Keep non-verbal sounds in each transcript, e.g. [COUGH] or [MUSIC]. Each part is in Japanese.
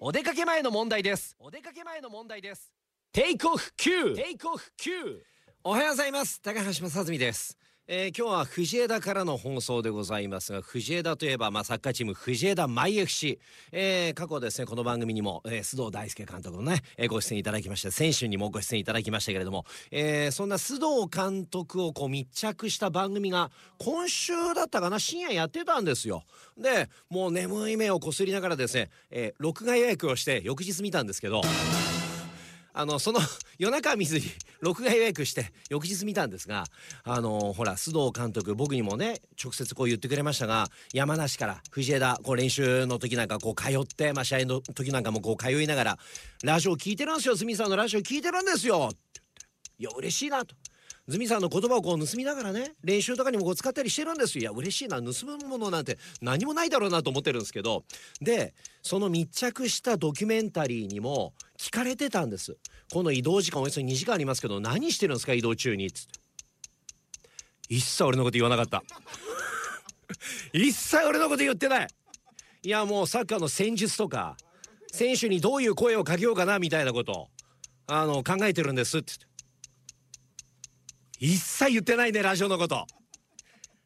お出かけ前の問題です。お出かけ前の問題です。テイクオフ9テイクオフ9おはようございます。高橋正澄です。えー、今日は藤枝からの放送でございますが藤枝といえば、まあ、サッカーチーム藤枝マイ FC、えー、過去ですねこの番組にも、えー、須藤大輔監督のね、えー、ご出演いただきまして選手にもご出演いただきましたけれども、えー、そんな須藤監督をこう密着した番組が今週だったかな深夜やってたんですよ。でもう眠い目をこすりながらですね、えー、録画予約をして翌日見たんですけどあのその [LAUGHS] 夜中見ずに録画予約して翌日見たんですがあのほら須藤監督僕にもね直接こう言ってくれましたが山梨から藤枝こう練習の時なんかこう通って、まあ、試合の時なんかもこう通いながら「ラジオ聞いてるんですよ鷲見さんのラジオ聞いてるんですよ」って言って「いや嬉しいな」と。ズミさんの言葉をこう盗みながらね練習とかにもこう使ったりしてるんですよ。いや嬉しいな盗むものなんて何もないだろうなと思ってるんですけど。でその密着したドキュメンタリーにも聞かれてたんです。この移動時間およそ2時間ありますけど何してるんですか移動中に？つって。一切俺のこと言わなかった。[LAUGHS] 一切俺のこと言ってない。いやもうサッカーの戦術とか選手にどういう声をかけようかなみたいなことあの考えてるんですって。一切言ってないねラジオのこと。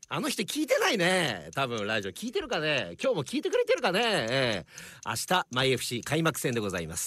あの人聞いてないね多分ラジオ。聞いてるかね？今日も聞いてくれてるかね？ええ。ー、明日マイ FC 開幕戦でございます。